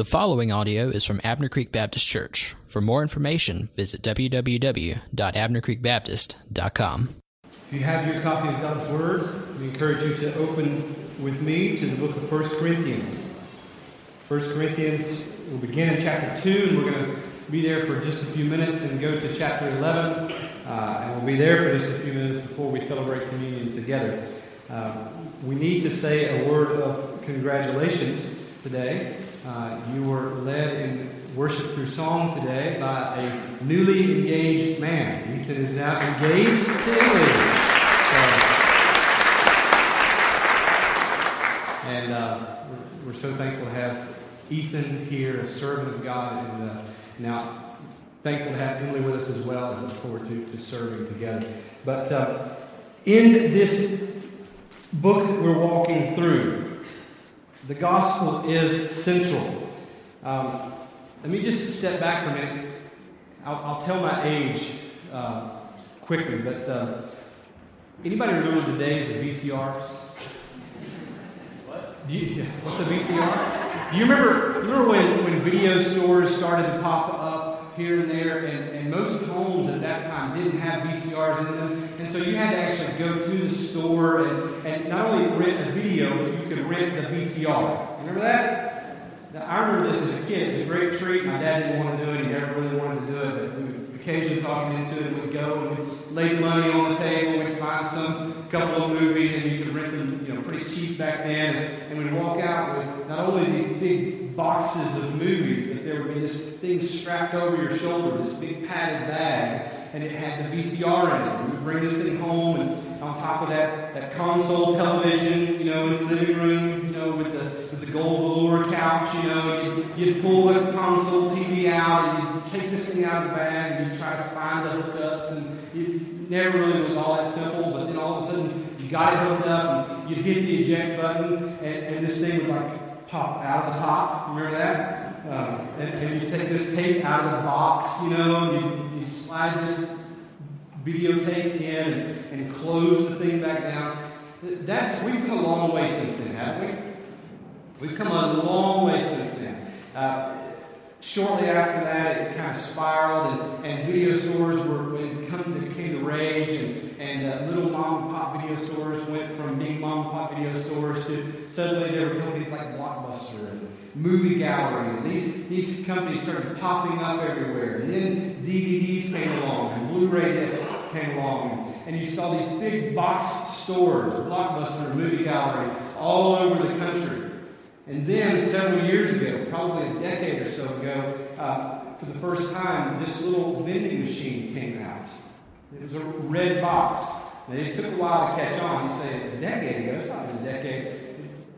The following audio is from Abner Creek Baptist Church. For more information, visit www.abnercreekbaptist.com. If you have your copy of God's Word, we encourage you to open with me to the book of 1 Corinthians. 1 Corinthians, we'll begin in chapter 2, and we're going to be there for just a few minutes and go to chapter 11. Uh, and we'll be there for just a few minutes before we celebrate communion together. Uh, we need to say a word of congratulations today. Uh, you were led in worship through song today by a newly engaged man. Ethan is now engaged to Emily. So, and uh, we're, we're, so thankful to have Ethan here, a servant of God, and uh, now thankful to have Emily with us as well, and look forward to, to serving together. But uh, in this book that we're walking through, the gospel is central. Um, let me just step back for a minute. I'll, I'll tell my age uh, quickly, but uh, anybody remember the days of VCRs? What? You, what's a VCR? Do you remember? You remember when, when video stores started to pop up here and there, and, and most homes at that time didn't have VCRs in them, and so you had to actually go to the store and, and not only rent a video, but you could rent the VCR. Remember that? Now, I remember this as a kid. It was a great treat. My dad didn't want to do it. He never really wanted to do it, but we would occasionally talk him into it. We'd go and we'd lay the money on the table. We'd find some couple of movies, and you could rent them, you know, pretty cheap back then. And, and we'd walk out with not only these big boxes of movies, there would be this thing strapped over your shoulder, this big padded bag and it had the VCR in it. We would bring this thing home, and on top of that, that console television, you know, in the living room, you know, with the with the gold velour couch, you know, you'd, you'd pull the console TV out, and you'd take this thing out of the bag, and you'd try to find the hookups, and it never really was all that simple. But then all of a sudden, you got it hooked up, and you'd hit the eject button, and, and this thing would like pop out of the top. Remember that? Uh, and, and, you take this tape out of the box, you know, and you, you slide this videotape in and, and, close the thing back down. That's we've come a long way since then, haven't we? We've come a long way since then. Uh, shortly after that, it kind of spiraled, and, and video stores were when it, come, it became the rage, and, and uh, little mom and pop video stores went from being mom and pop video stores to suddenly there were companies like Blockbuster and movie gallery. And these, these companies started popping up everywhere. And then DVDs came along, and Blu-ray discs came along. And you saw these big box stores, Blockbuster, movie gallery, all over the country. And then several years ago, probably a decade or so ago, uh, for the first time, this little vending machine came out. It was a red box. And it took a while to catch on. You say, a decade ago? It's not been a decade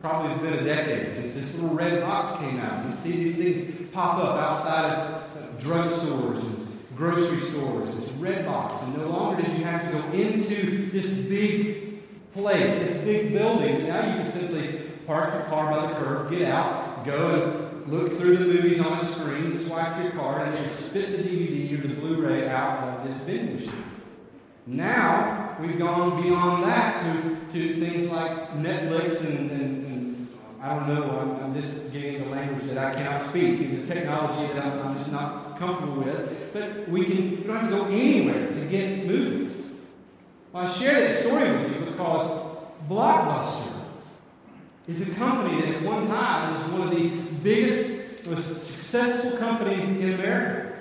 probably has been a decade since this little red box came out. You see these things pop up outside of drugstores and grocery stores. It's red box, and no longer did you have to go into this big place, this big building. Now you can simply park your car by the curb, get out, go and look through the movies on a screen, swipe your card, and just spit the DVD or the Blu-ray out of this vending machine. Now we've gone beyond that to, to things like Netflix and, and I don't know, I'm, I'm, just getting the language that I cannot speak, and the technology that I'm, I'm just not comfortable with. But we can we don't have to go anywhere to get movies. Well, I share that story with you because Blockbuster is a company that at one time was one of the biggest, most successful companies in America.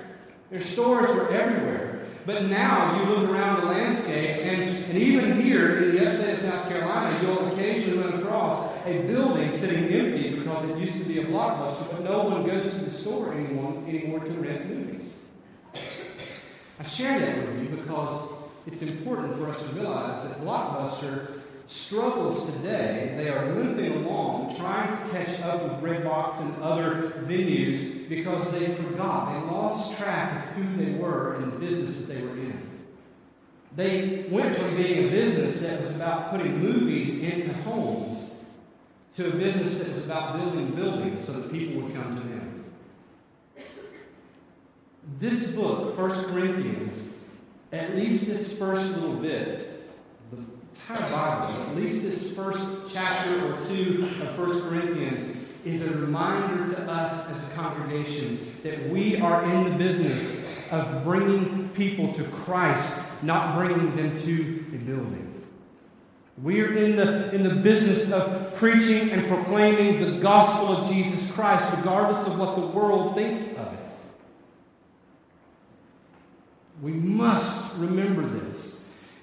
Their stores were everywhere. But now you look around the landscape, and, and even here in the upstate of South Carolina, you'll occasionally run across a building sitting empty because it used to be a blockbuster, but no one goes to the store anymore, anymore to rent movies. I share that with you because it's important for us to realize that Blockbuster struggles today. They are limping along, trying to catch up with Redbox and other venues because they forgot. They lost track of who they were and the business that they were in. They went from being a business that was about putting movies into homes to a business that was about building buildings so that people would come to them. This book, 1 Corinthians, at least this first little bit, entire Bible, at least this first chapter or two of 1 Corinthians, is a reminder to us as a congregation that we are in the business of bringing people to Christ, not bringing them to a building. We are in the, in the business of preaching and proclaiming the gospel of Jesus Christ, regardless of what the world thinks of it. We must remember this.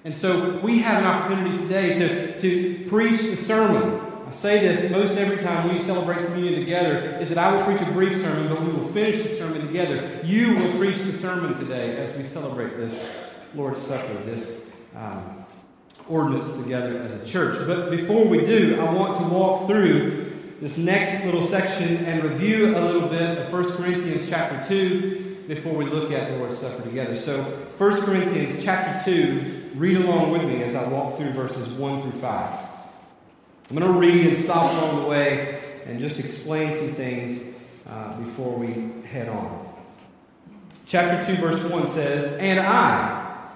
And so we have an opportunity today to, to preach a sermon. I say this most every time we celebrate communion together is that I will preach a brief sermon, but we will finish the sermon together. You will preach the sermon today as we celebrate this Lord's Supper, this um, ordinance together as a church. But before we do, I want to walk through this next little section and review a little bit of 1 Corinthians chapter 2 before we look at the Lord's Supper together. So, 1 Corinthians chapter 2, read along with me as I walk through verses 1 through 5. I'm going to read and stop along the way and just explain some things uh, before we head on. Chapter 2, verse 1 says, And I,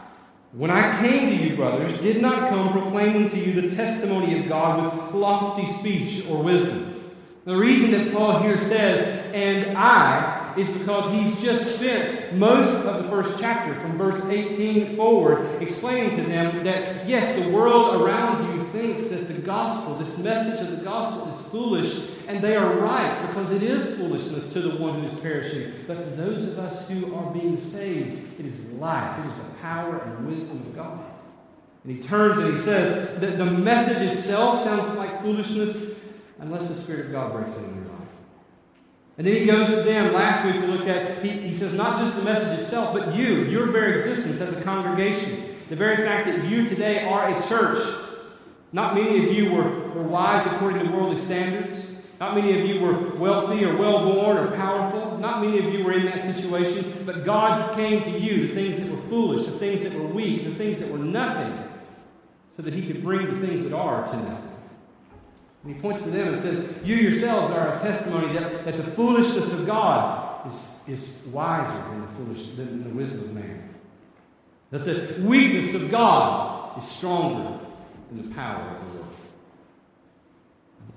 when I came to you, brothers, did not come proclaiming to you the testimony of God with lofty speech or wisdom. The reason that Paul here says, And I, is because he's just spent most of the first chapter, from verse 18 forward, explaining to them that, yes, the world around you thinks that the gospel, this message of the gospel, is foolish, and they are right because it is foolishness to the one who is perishing. But to those of us who are being saved, it is life, it is the power and wisdom of God. And he turns and he says that the message itself sounds like foolishness unless the Spirit of God breaks in your. And then he goes to them. Last week we looked at, he, he says, not just the message itself, but you, your very existence as a congregation. The very fact that you today are a church. Not many of you were, were wise according to worldly standards. Not many of you were wealthy or well born or powerful. Not many of you were in that situation. But God came to you, the things that were foolish, the things that were weak, the things that were nothing, so that He could bring the things that are to nothing. And he points to them and says, You yourselves are a testimony that, that the foolishness of God is, is wiser than the, foolish, than the wisdom of man. That the weakness of God is stronger than the power of the world.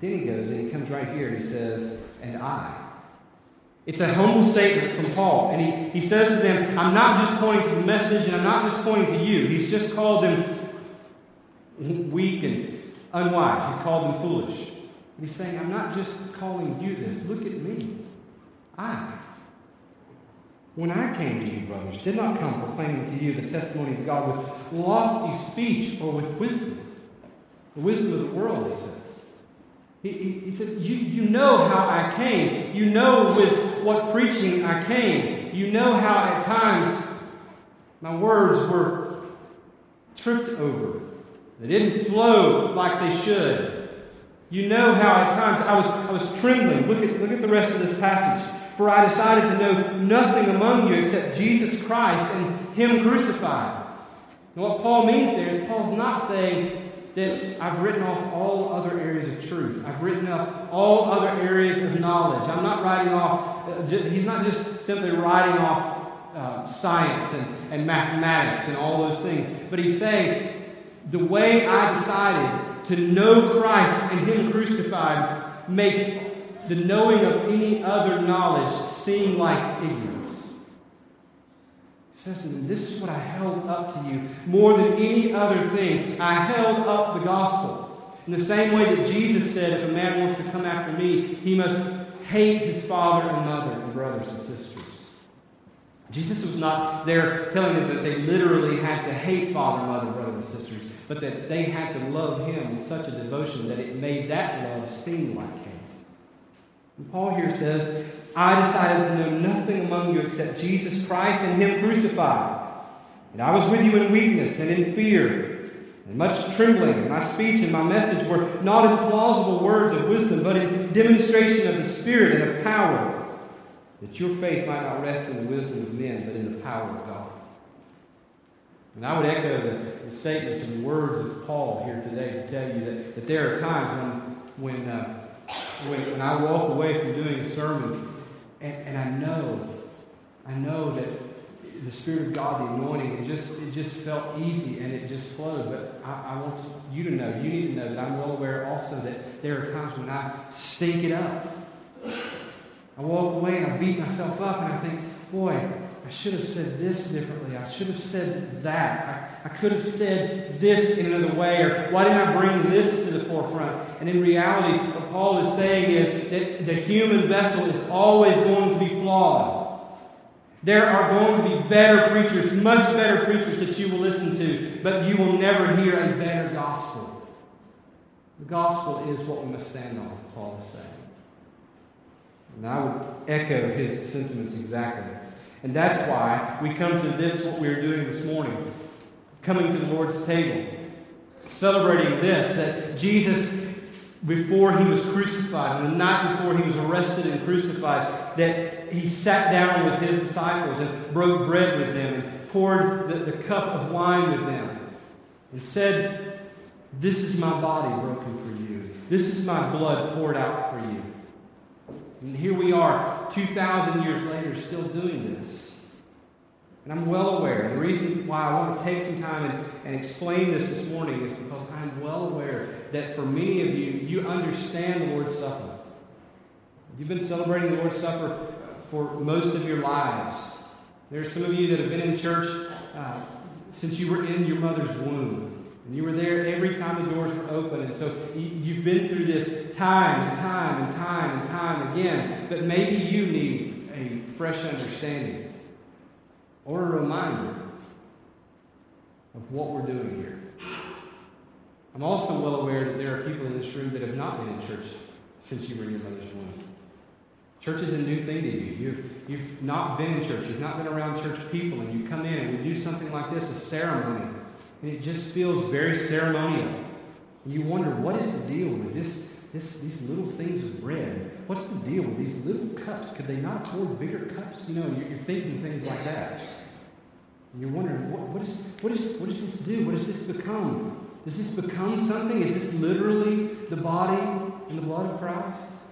Then he goes and he comes right here and he says, And I. It's a humble statement from Paul. And he, he says to them, I'm not just pointing to the message and I'm not just pointing to you. He's just called them weak and unwise. He called them foolish. And he's saying, I'm not just calling you this. Look at me. I, when I came to you, brothers, did not come proclaiming to you the testimony of God with lofty speech or with wisdom. The wisdom of the world, he says. He, he, he said, you, you know how I came. You know with what preaching I came. You know how at times my words were tripped over they didn't flow like they should. You know how at times I was, I was trembling. Look at, look at the rest of this passage. For I decided to know nothing among you except Jesus Christ and Him crucified. And what Paul means there is Paul's not saying that I've written off all other areas of truth. I've written off all other areas of knowledge. I'm not writing off, uh, he's not just simply writing off uh, science and, and mathematics and all those things. But he's saying the way I decided to know Christ and Him crucified makes the knowing of any other knowledge seem like ignorance. He says to them, This is what I held up to you more than any other thing. I held up the gospel. In the same way that Jesus said, If a man wants to come after me, he must hate his father and mother and brothers and sisters. Jesus was not there telling them that they literally had to hate father, mother, brother, and sisters but that they had to love him with such a devotion that it made that love seem like hate. And Paul here says, I decided to know nothing among you except Jesus Christ and him crucified. And I was with you in weakness and in fear and much trembling. My speech and my message were not in plausible words of wisdom, but in demonstration of the Spirit and of power, that your faith might not rest in the wisdom of men, but in the power of God. And I would echo the, the, statements and words of Paul here today to tell you that, that there are times when, when, uh, when, when, I walk away from doing a sermon and, and I know, I know that the Spirit of God, the anointing, it just, it just felt easy and it just flowed. But I, I want you to know, you need to know that I'm well aware also that there are times when I stink it up. I walk away and I beat myself up and I think, boy, I should have said this differently. I should have said that. I, I could have said this in another way. Or why didn't I bring this to the forefront? And in reality, what Paul is saying is that the human vessel is always going to be flawed. There are going to be better preachers, much better preachers that you will listen to, but you will never hear a better gospel. The gospel is what we must stand on, Paul is saying. And I would echo his sentiments exactly. And that's why we come to this, what we're doing this morning, coming to the Lord's table, celebrating this, that Jesus before he was crucified, on the night before he was arrested and crucified, that he sat down with his disciples and broke bread with them and poured the, the cup of wine with them and said, This is my body broken for you. This is my blood poured out for you. And here we are, 2,000 years later, still doing this. And I'm well aware. The reason why I want to take some time and, and explain this this morning is because I'm well aware that for many of you, you understand the Lord's Supper. You've been celebrating the Lord's Supper for most of your lives. There are some of you that have been in church uh, since you were in your mother's womb. And you were there every time the doors were open. And so you've been through this time and time and time and time again. But maybe you need a fresh understanding or a reminder of what we're doing here. I'm also well aware that there are people in this room that have not been in church since you were in your mother's womb. Church is a new thing to you. You've, you've not been in church. You've not been around church people. And you come in and we do something like this, a ceremony. And it just feels very ceremonial. And you wonder, what is the deal with this, this, these little things of bread? What's the deal with these little cups? Could they not afford bigger cups? You know, you're, you're thinking things like that. And you're wondering, what, what, is, what, is, what does this do? What does this become? Does this become something? Is this literally the body and the blood of Christ?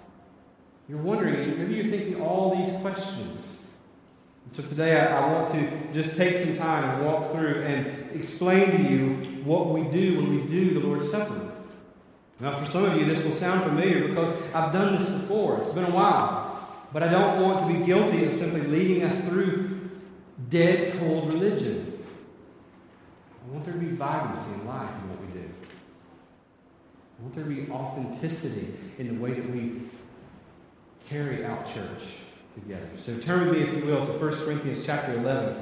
You're wondering, maybe you're thinking all these questions. And so today I, I want to just take some time and walk through and explain to you what we do when we do the Lord's Supper. Now, for some of you, this will sound familiar because I've done this before. It's been a while. But I don't want to be guilty of simply leading us through dead, cold religion. I want there to be vibrancy in life in what we do. I want there to be authenticity in the way that we carry out church together. So turn with me, if you will, to 1 Corinthians chapter 11.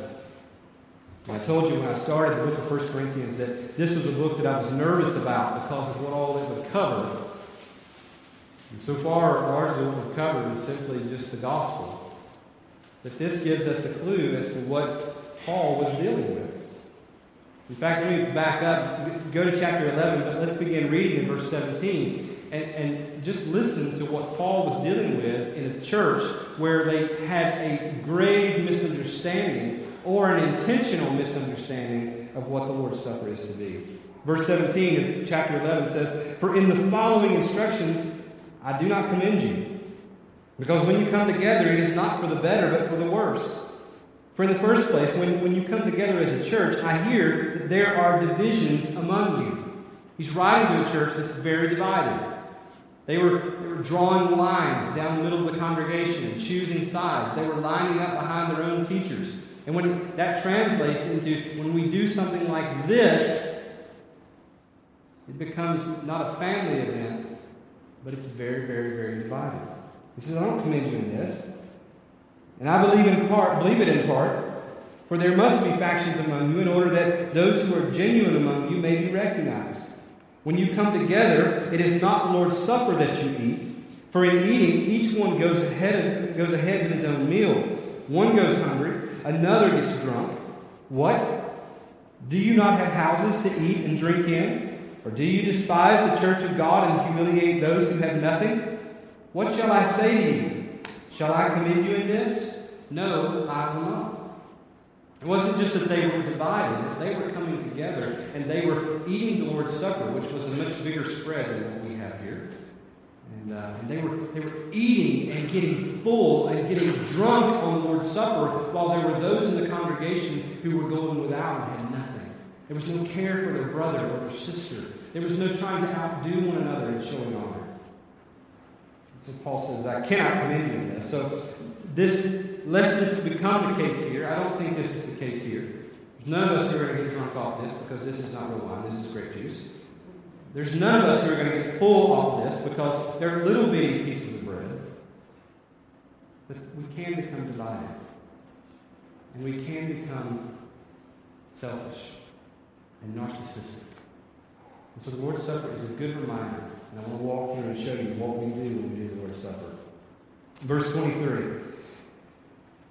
I told you when I started the book of 1 Corinthians that this was a book that I was nervous about because of what all it would cover. And so far, largely what we've covered is simply just the gospel. But this gives us a clue as to what Paul was dealing with. In fact, let me back up, go to chapter 11, but let's begin reading in verse 17 and, and just listen to what Paul was dealing with in a church where they had a grave misunderstanding or an intentional misunderstanding of what the Lord's Supper is to be. Verse 17 of chapter 11 says, For in the following instructions I do not commend you because when you come together, it is not for the better, but for the worse. For in the first place, when, when you come together as a church, I hear that there are divisions among you. He's writing to a church that's very divided. They were, they were drawing lines down the middle of the congregation and choosing sides. They were lining up behind their own teachers. And when that translates into when we do something like this, it becomes not a family event, but it's very, very, very divided. He says, I don't commend you in this. And I believe in part, believe it in part, for there must be factions among you in order that those who are genuine among you may be recognized. When you come together, it is not the Lord's Supper that you eat. For in eating, each one goes ahead, goes ahead with his own meal. One goes hungry, another gets drunk. What? Do you not have houses to eat and drink in? Or do you despise the church of God and humiliate those who have nothing? What shall I say to you? Shall I commend you in this? No, I will not. It wasn't just that they were divided, they were coming together and they were eating the Lord's Supper, which was a much bigger spread than what we have here. And, uh, and, they, were, they were eating and getting full and getting drunk on the Lord's Supper while there were those in the congregation who were going without and had nothing. There was no care for their brother or their sister. There was no trying to outdo one another in showing honor. So Paul says, I cannot commend you this. So this, lest this become the case here, I don't think this is the case here. There's none of us who are going to get drunk off this because this is not real wine, this is grape juice. There's none of us who are going to get full off this because they're little bitty pieces of bread. But we can become divided. And we can become selfish and narcissistic. And so the Lord's Supper is a good reminder. And I want to walk through and show you what we do when we do the Lord's Supper. Verse 23.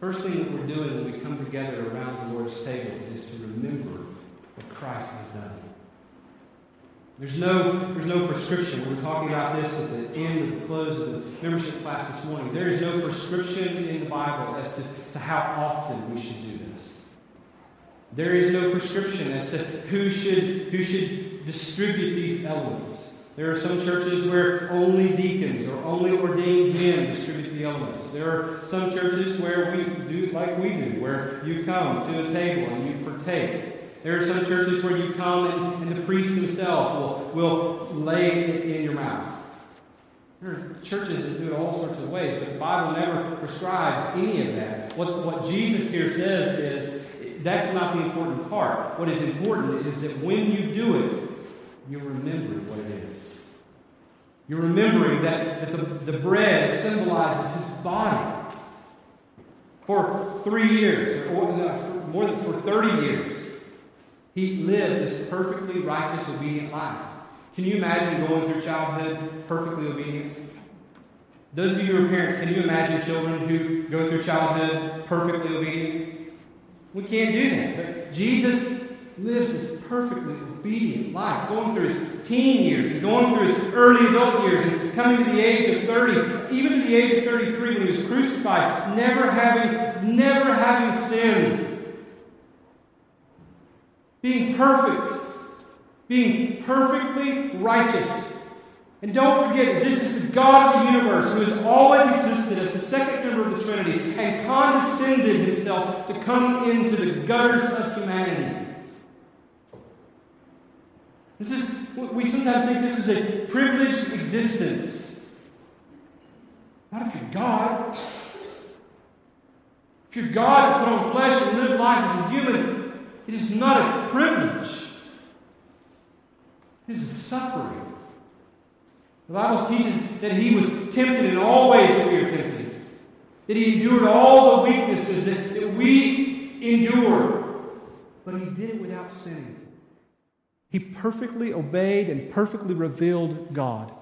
First thing that we're doing when we come together around the Lord's table is to remember what Christ has done. There's no, there's no prescription. We were talking about this at the end of the close of the membership class this morning. There is no prescription in the Bible as to, to how often we should do this. There is no prescription as to who should, who should distribute these elements. There are some churches where only deacons or only ordained men distribute the elements. There are some churches where we do like we do, where you come to a table and you partake. There are some churches where you come and, and the priest himself will, will lay it in your mouth. There are churches that do it all sorts of ways, but the Bible never prescribes any of that. What, what Jesus here says is that's not the important part. What is important is that when you do it, you remember what it is. You're remembering that, that the, the bread symbolizes his body. For three years, or more than for 30 years, he lived this perfectly righteous, obedient life. Can you imagine going through childhood perfectly obedient? Those of you who are parents, can you imagine children who go through childhood perfectly obedient? We can't do that. But Jesus lives this perfectly obedient life, going through his teen years, going through his early adult years, and coming to the age of 30, even to the age of 33 when he was crucified, never having, never having sinned being perfect, being perfectly righteous. And don't forget, this is the God of the universe who has always existed as the second member of the Trinity and condescended himself to come into the gutters of humanity. This is, we sometimes think this is a privileged existence. Not if you're God. If you're God put on flesh and live life as a human, it is not a privilege, it is a suffering. The Bible teaches that he was tempted in all ways that we are tempted, that he endured all the weaknesses that, that we endure, but he did it without sinning. He perfectly obeyed and perfectly revealed God.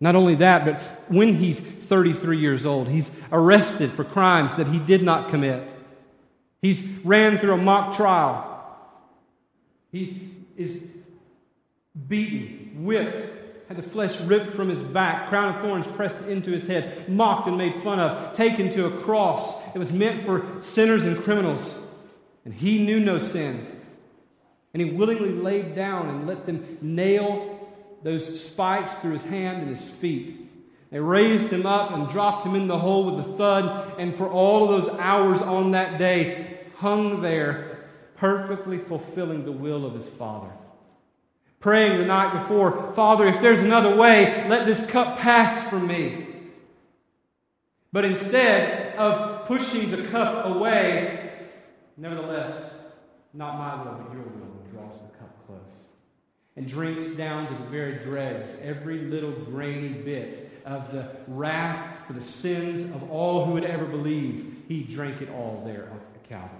Not only that, but when he's 33 years old, he's arrested for crimes that he did not commit. He's ran through a mock trial. He is beaten, whipped, had the flesh ripped from his back, crown of thorns pressed into his head, mocked and made fun of, taken to a cross that was meant for sinners and criminals. And he knew no sin. And he willingly laid down and let them nail those spikes through his hand and his feet. They raised him up and dropped him in the hole with a thud, and for all of those hours on that day, hung there, perfectly fulfilling the will of his Father. Praying the night before, Father, if there's another way, let this cup pass from me. But instead of pushing the cup away, nevertheless, not my will, but your will, draws the cup close and drinks down to the very dregs every little grainy bit of the wrath for the sins of all who would ever believe. He drank it all there at Calvary.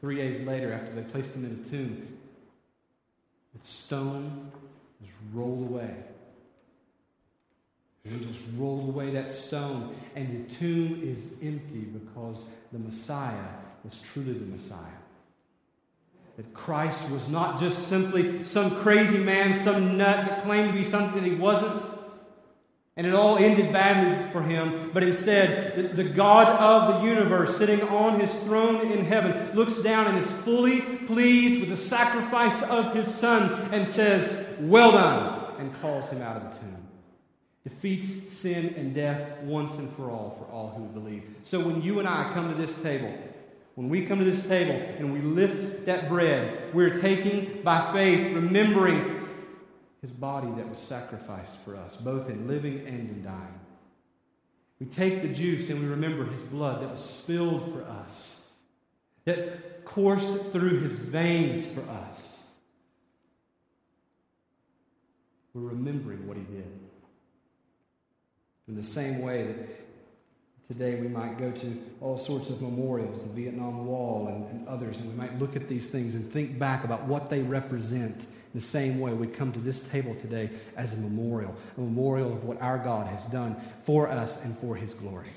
Three days later, after they placed him in the tomb, the stone was rolled away. And just rolled away that stone, and the tomb is empty because the Messiah was truly the Messiah. That Christ was not just simply some crazy man, some nut that claimed to be something that he wasn't. And it all ended badly for him, but instead, the, God of the universe, sitting on his throne in heaven, looks down and is fully pleased with the sacrifice of his son and says, Well done, and calls him out of the tomb. Defeats sin and death once and for all for all who believe. So when you and I come to this table, when we come to this table and we lift that bread, we're taking by faith, remembering his body that was sacrificed for us, both in living and in dying. We take the juice and we remember his blood that was spilled for us, that coursed through his veins for us. We're remembering what he did. In the same way that Today, we might go to all sorts of memorials, the Vietnam Wall and, and, others, and we might look at these things and think back about what they represent. In the same way, we come to this table today as a memorial, a memorial of what our God has done for us and for His glory.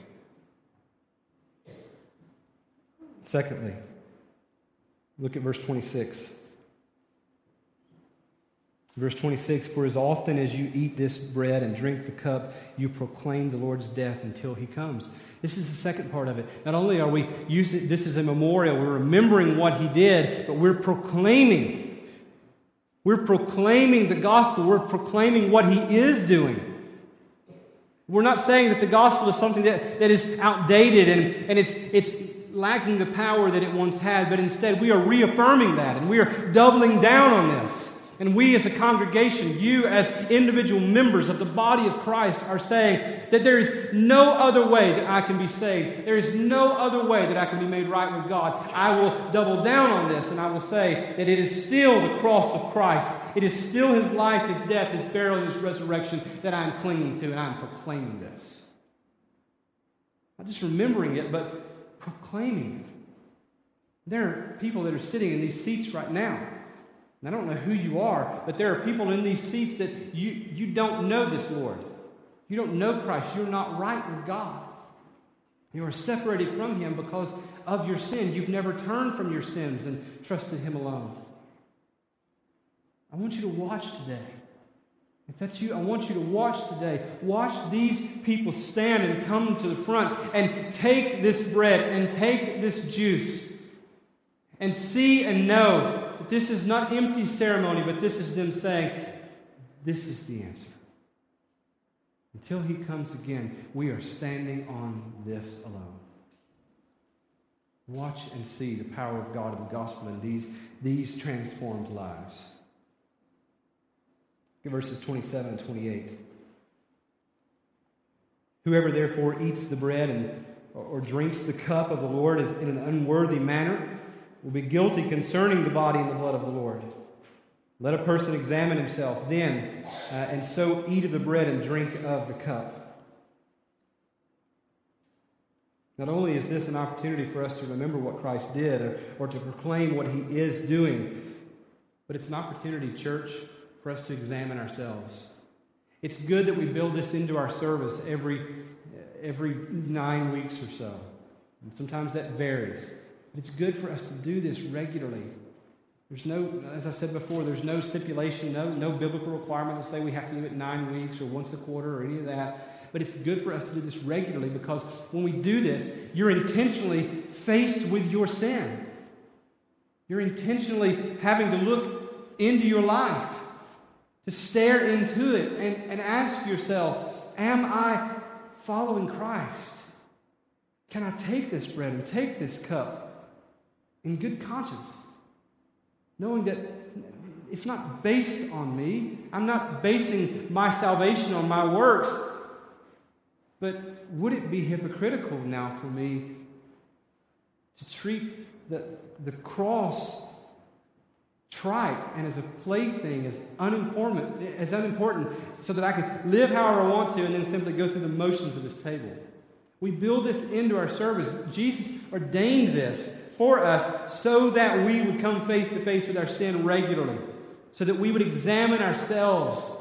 Secondly, look at verse 26. Verse 26 For as often as you eat this bread and drink the cup, you proclaim the Lord's death until he comes. This is the second part of it. Not only are we using this as a memorial, we're remembering what he did, but we're proclaiming. We're proclaiming the gospel. We're proclaiming what he is doing. We're not saying that the gospel is something that, that is outdated and, and it's, it's lacking the power that it once had, but instead we are reaffirming that and we are doubling down on this. And we as a congregation, you as individual members of the body of Christ, are saying that there is no other way that I can be saved. There is no other way that I can be made right with God. I will double down on this and I will say that it is still the cross of Christ. It is still his life, his death, his burial, his resurrection that I'm clinging to, and I'm proclaiming this. Not just remembering it, but proclaiming it. There are people that are sitting in these seats right now and I don't know who you are, but there are people in these seats that you, you don't know this Lord. You don't know Christ. You're not right with God. You are separated from Him because of your sin. You've never turned from your sins and trusted Him alone. I want you to watch today. If that's you, I want you to watch today. Watch these people stand and come to the front and take this bread and take this juice and see and know this is not empty ceremony, but this is them saying, This is the answer. Until he comes again, we are standing on this alone. Watch and see the power of God in the gospel in these, these transformed lives. verses 27 and 28. Whoever therefore eats the bread and, or drinks the cup of the Lord is in an unworthy manner will be guilty concerning the body and the blood of the Lord. Let a person examine himself then, uh, and so eat of the bread and drink of the cup. Not only is this an opportunity for us to remember what Christ did or, or to proclaim what he is doing, but it's an opportunity, church, for us to examine ourselves. It's good that we build this into our service every, every nine weeks or so. And sometimes that varies. It's good for us to do this regularly. There's no, as I said before, there's no stipulation, no, no biblical requirement to say we have to do it nine weeks or once a quarter or any of that. But it's good for us to do this regularly because when we do this, you're intentionally faced with your sin. You're intentionally having to look into your life, to stare into it, and, and ask yourself, Am I following Christ? Can I take this bread and take this cup? In good conscience, knowing that it's not based on me. I'm not basing my salvation on my works. But would it be hypocritical now for me to treat the, the cross trite and as a plaything, as unimportant, as unimportant, so that I can live however I want to and then simply go through the motions of this table? We build this into our service. Jesus ordained this for us so that we would come face to face with our sin regularly, so that we would examine ourselves.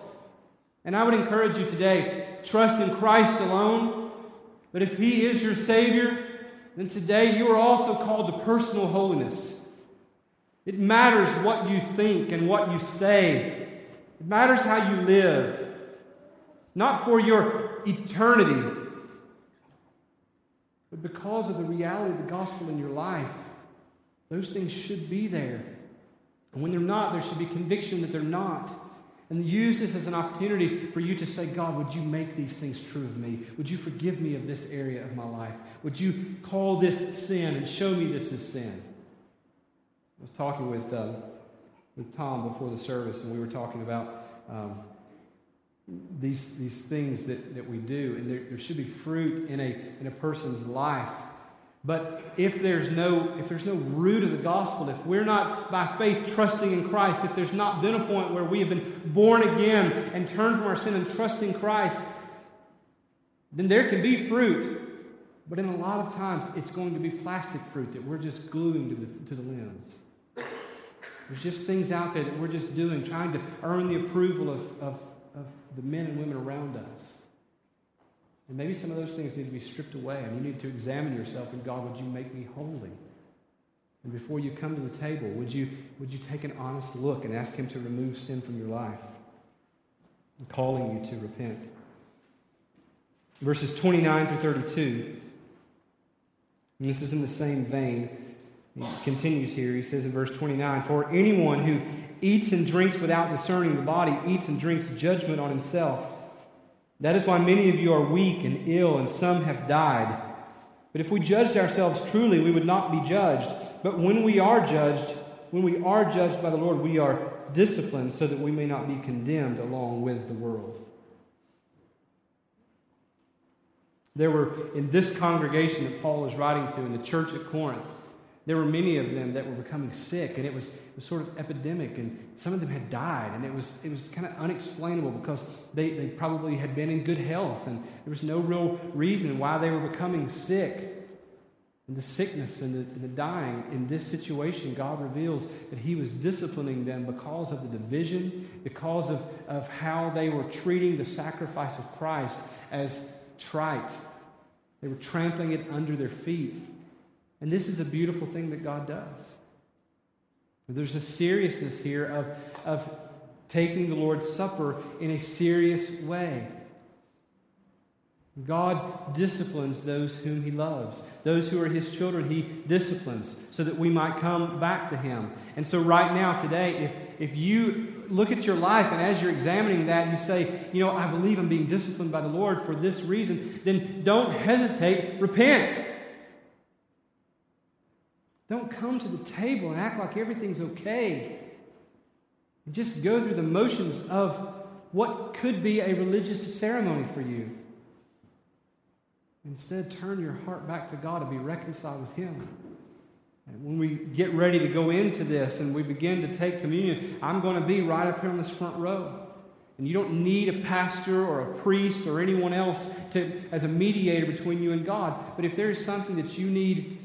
And I would encourage you today trust in Christ alone. But if He is your Savior, then today you are also called to personal holiness. It matters what you think and what you say. It matters how you live. Not for your eternity, but because of the reality of the gospel in your life. Those things should be there. And when they're not, there should be conviction that they're not. And use this as an opportunity for you to say, God, would you make these things true of me? Would you forgive me of this area of my life? Would you call this sin and show me this is sin? I was talking with, uh, with Tom before the service, and we were talking about um, these, these things that, that we do. And there, there should be fruit in a, in a person's life but if there's no if there's no root of the gospel, if we're not by faith trusting in Christ, if there's not been a point where we have been born again and turned from our sin and trust in Christ, then there can be fruit. But in a lot of times, it's going to be plastic fruit that we're just gluing to the, to the limbs. There's just things out there that we're just doing, trying to earn the approval of, of, of the men and women around us. And maybe some of those things need to be stripped away, and you need to examine yourself and God, would you make me holy? And before you come to the table, would you, would you take an honest look and ask Him to remove sin from your life? Calling you to repent. Verses 29 through 32. And this is in the same vein. He continues here. He says in verse 29 For anyone who eats and drinks without discerning the body eats and drinks judgment on himself. That is why many of you are weak and ill, and some have died. But if we judged ourselves truly, we would not be judged. But when we are judged, when we are judged by the Lord, we are disciplined so that we may not be condemned along with the world. There were, in this congregation that Paul is writing to, in the church at Corinth, there were many of them that were becoming sick, and it was, it was sort of epidemic, and some of them had died, and it was, it was kind of unexplainable because they, they probably had been in good health, and there was no real reason why they were becoming sick. And the sickness and the, and the dying in this situation, God reveals that He was disciplining them because of the division, because of, of how they were treating the sacrifice of Christ as trite. They were trampling it under their feet. And this is a beautiful thing that God does. There's a seriousness here of, of taking the Lord's Supper in a serious way. God disciplines those whom He loves. Those who are His children, He disciplines so that we might come back to Him. And so, right now, today, if, if you look at your life and as you're examining that, you say, You know, I believe I'm being disciplined by the Lord for this reason, then don't hesitate, repent. Don't come to the table and act like everything's okay. Just go through the motions of what could be a religious ceremony for you. Instead, turn your heart back to God and be reconciled with Him. And when we get ready to go into this and we begin to take communion, I'm going to be right up here on this front row. And you don't need a pastor or a priest or anyone else to, as a mediator between you and God. But if there is something that you need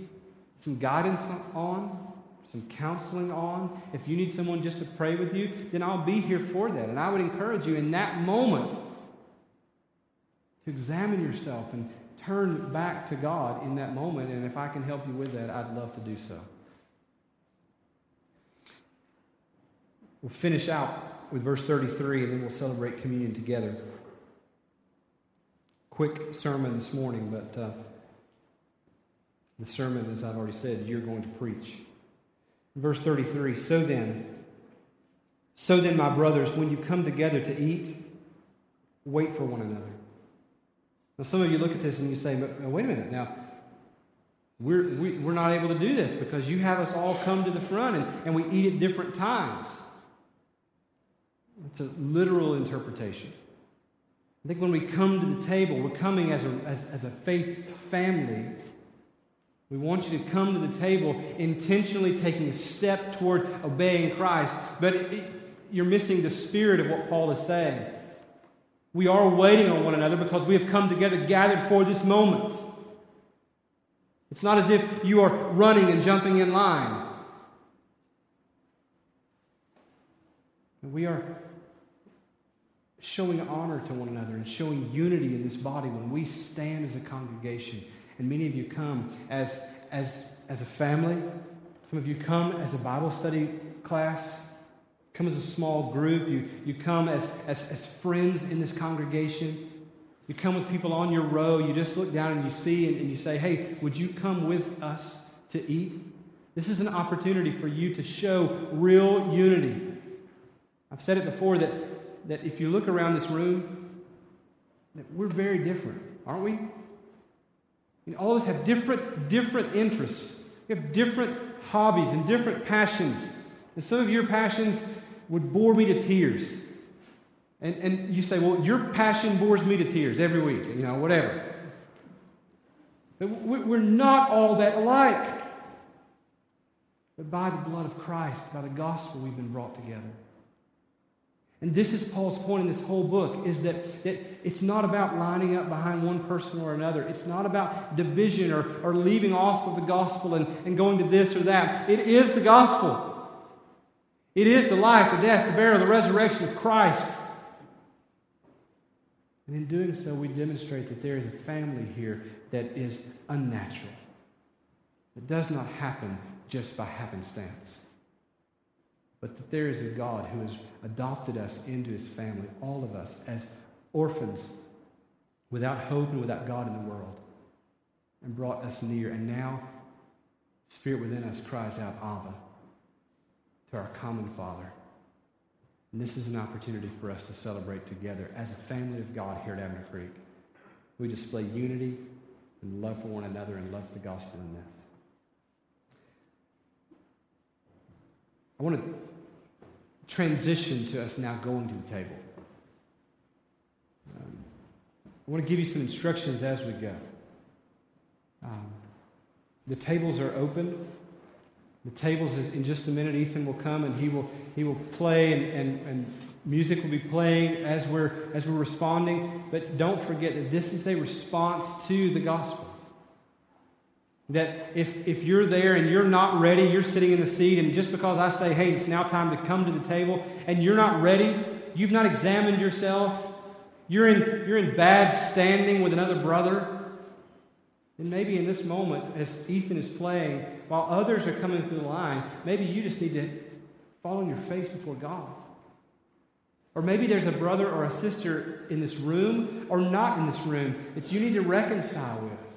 some guidance on, some counseling on, if you need someone just to pray with you, then I'll be here for that. And I would encourage you in that moment to examine yourself and turn back to God in that moment. And if I can help you with that, I'd love to do so. We'll finish out with verse 33 and then we'll celebrate communion together. Quick sermon this morning, but. Uh, the sermon, as I've already said, you're going to preach. Verse 33 So then, so then, my brothers, when you come together to eat, wait for one another. Now, some of you look at this and you say, but wait a minute, now, we're, we, are we are not able to do this because you have us all come to the front and, and we eat at different times. It's a literal interpretation. I think when we come to the table, we're coming as a, as, as a faith family we want you to come to the table intentionally taking a step toward obeying Christ, but it, you're missing the spirit of what Paul is saying. We are waiting on one another because we have come together, gathered for this moment. It's not as if you are running and jumping in line. We are showing honor to one another and showing unity in this body when we stand as a congregation and many of you come as, as, as a family Some of you come as a Bible study class, come as a small group, you, you come as, as, as friends in this congregation. You come with people on your row, you just look down and you see and, and you say, Hey, would you come with us to eat? This is an opportunity for you to show real unity. I've said it before that, that if you look around this room, that we're very different, aren't we? Mean, all of us have different, different interests. We have different hobbies and different passions. And some of your passions would bore me to tears. And, and you say, well, your passion bores me to tears every week, you know, whatever. But we're not all that alike. But by the blood of Christ, by the gospel, we've been brought together. And this is Paul's point in this whole book is that, that it's not about lining up behind one person or another. It's not about division or, or leaving off of the gospel and, and going to this or that. It is the gospel. It is the life, the death, the burial, the resurrection of Christ. And in doing so, we demonstrate that there is a family here that is unnatural. It does not happen just by happenstance. But that there is a God who has adopted us into his family, all of us, as orphans, without hope and without God in the world, and brought us near. And now, Spirit within us cries out, Abba, to our common Father. And this is an opportunity for us to celebrate together as a family of God here at Abner Creek. We display unity and love for one another and love the gospel in this. I want to transition to us now going to the table. Um, I want to give you some instructions as we go. Um, the tables are open. The tables is in just a minute. Ethan will come and he will he will play and, and, and music will be playing as we're as we're responding. But don't forget that this is a response to the gospel. That if, if you're there and you're not ready, you're sitting in the seat, and just because I say, hey, it's now time to come to the table, and you're not ready, you've not examined yourself, you're in, you're in bad standing with another brother, then maybe in this moment, as Ethan is playing, while others are coming through the line, maybe you just need to fall on your face before God. Or maybe there's a brother or a sister in this room or not in this room that you need to reconcile with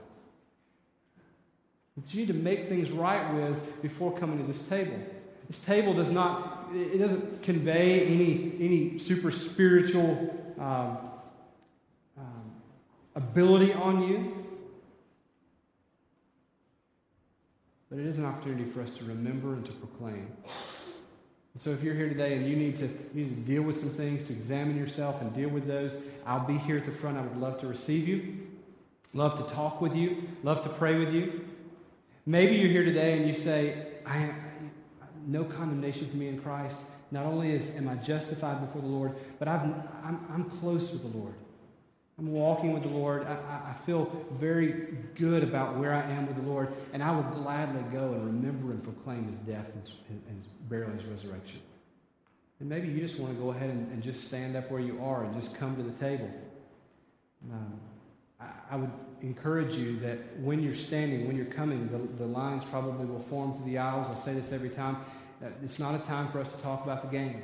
that you need to make things right with before coming to this table. This table does not, it doesn't convey any, any super spiritual um, um, ability on you. But it is an opportunity for us to remember and to proclaim. And so if you're here today and you need to you need to deal with some things, to examine yourself and deal with those, I'll be here at the front. I would love to receive you, love to talk with you, love to pray with you. Maybe you're here today and you say, I have no condemnation for me in Christ. Not only is, am I justified before the Lord, but i am I'm, I'm close with the Lord. I'm walking with the Lord. I, I, feel very good about where I am with the Lord, and I will gladly go and remember and proclaim his death and his, his burial and his resurrection. And maybe you just want to go ahead and, and, just stand up where you are and just come to the table. Um, I, would encourage you that when you're standing, when you're coming, the, the lines probably will form through the aisles. I say this every time. Uh, it's not a time for us to talk about the game.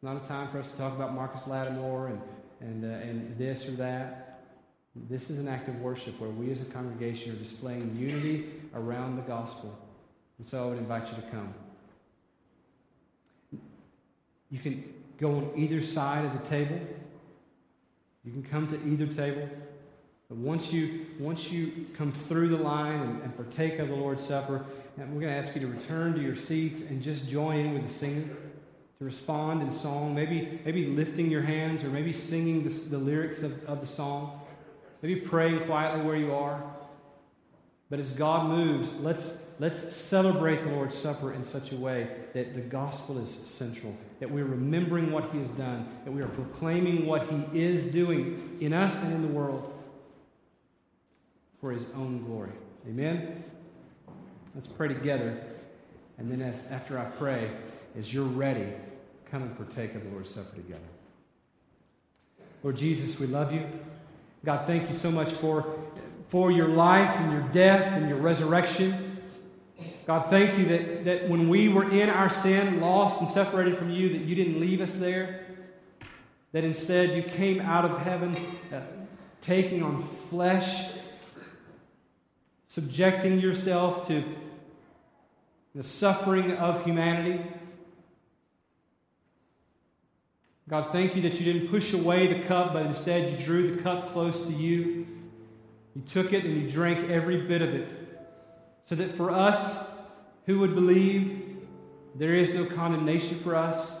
It's not a time for us to talk about Marcus Lattimore and, and, uh, and this or that. This is an act of worship where we as a congregation are displaying unity around the gospel. And so I would invite you to come. You can go on either side of the table. You can come to either table. But once you, once you come through the line and, and partake of the Lord's Supper, uh, we're going to ask you to return to your seats and just join in with the singing, to respond in song, maybe, maybe lifting your hands or maybe singing the, the lyrics of, of the song, maybe praying quietly where you are. But as God moves, let's, let's celebrate the Lord's Supper in such a way that the gospel is central, that we're remembering what He has done, that we are proclaiming what He is doing in us and in the world for his own glory. Amen? Let's pray together. And then, as, after I pray, as you're ready, come and partake of the Lord's Supper together. Lord Jesus, we love you. God, thank you so much for, for your life and your death and your resurrection. God, thank you that, that when we were in our sin, lost and separated from you, that you didn't leave us there. That instead you came out of heaven, uh, taking on flesh, subjecting yourself to the suffering of humanity. God, thank you that you didn't push away the cup, but instead you drew the cup close to you. You took it and you drank every bit of it. So that for us who would believe, there is no condemnation for us.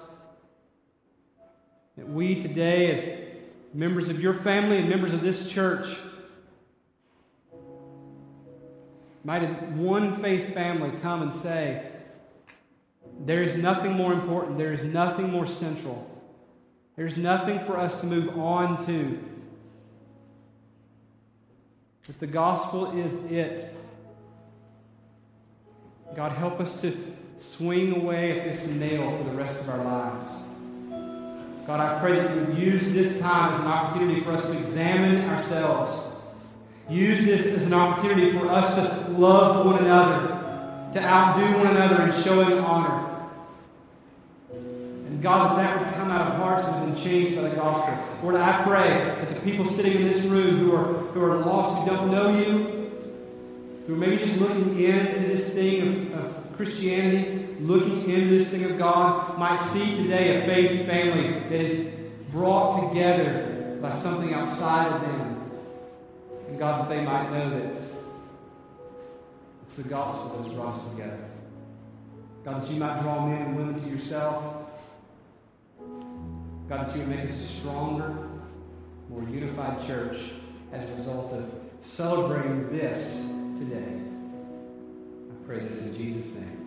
That we today, as members of your family and members of this church, might one faith family come and say, There is nothing more important, there is nothing more central, there's nothing for us to move on to. But the gospel is it. God, help us to swing away at this nail for the rest of our lives. God, I pray that you would use this time as an opportunity for us to examine ourselves. Use this as an opportunity for us to love one another, to outdo one another in showing honor. And God, that that would come out of hearts that have been changed by the gospel. Lord, I pray that the people sitting in this room who are, who are lost, who don't know you, who are maybe just looking into this thing of, of Christianity, looking into this thing of God, might see today a faith family that is brought together by something outside of them. And God, that they might know that it's the gospel that has brought us together. God, that you might draw men and women to yourself. God, that you would make us a stronger, more unified church as a result of celebrating this today. I pray this in Jesus' name.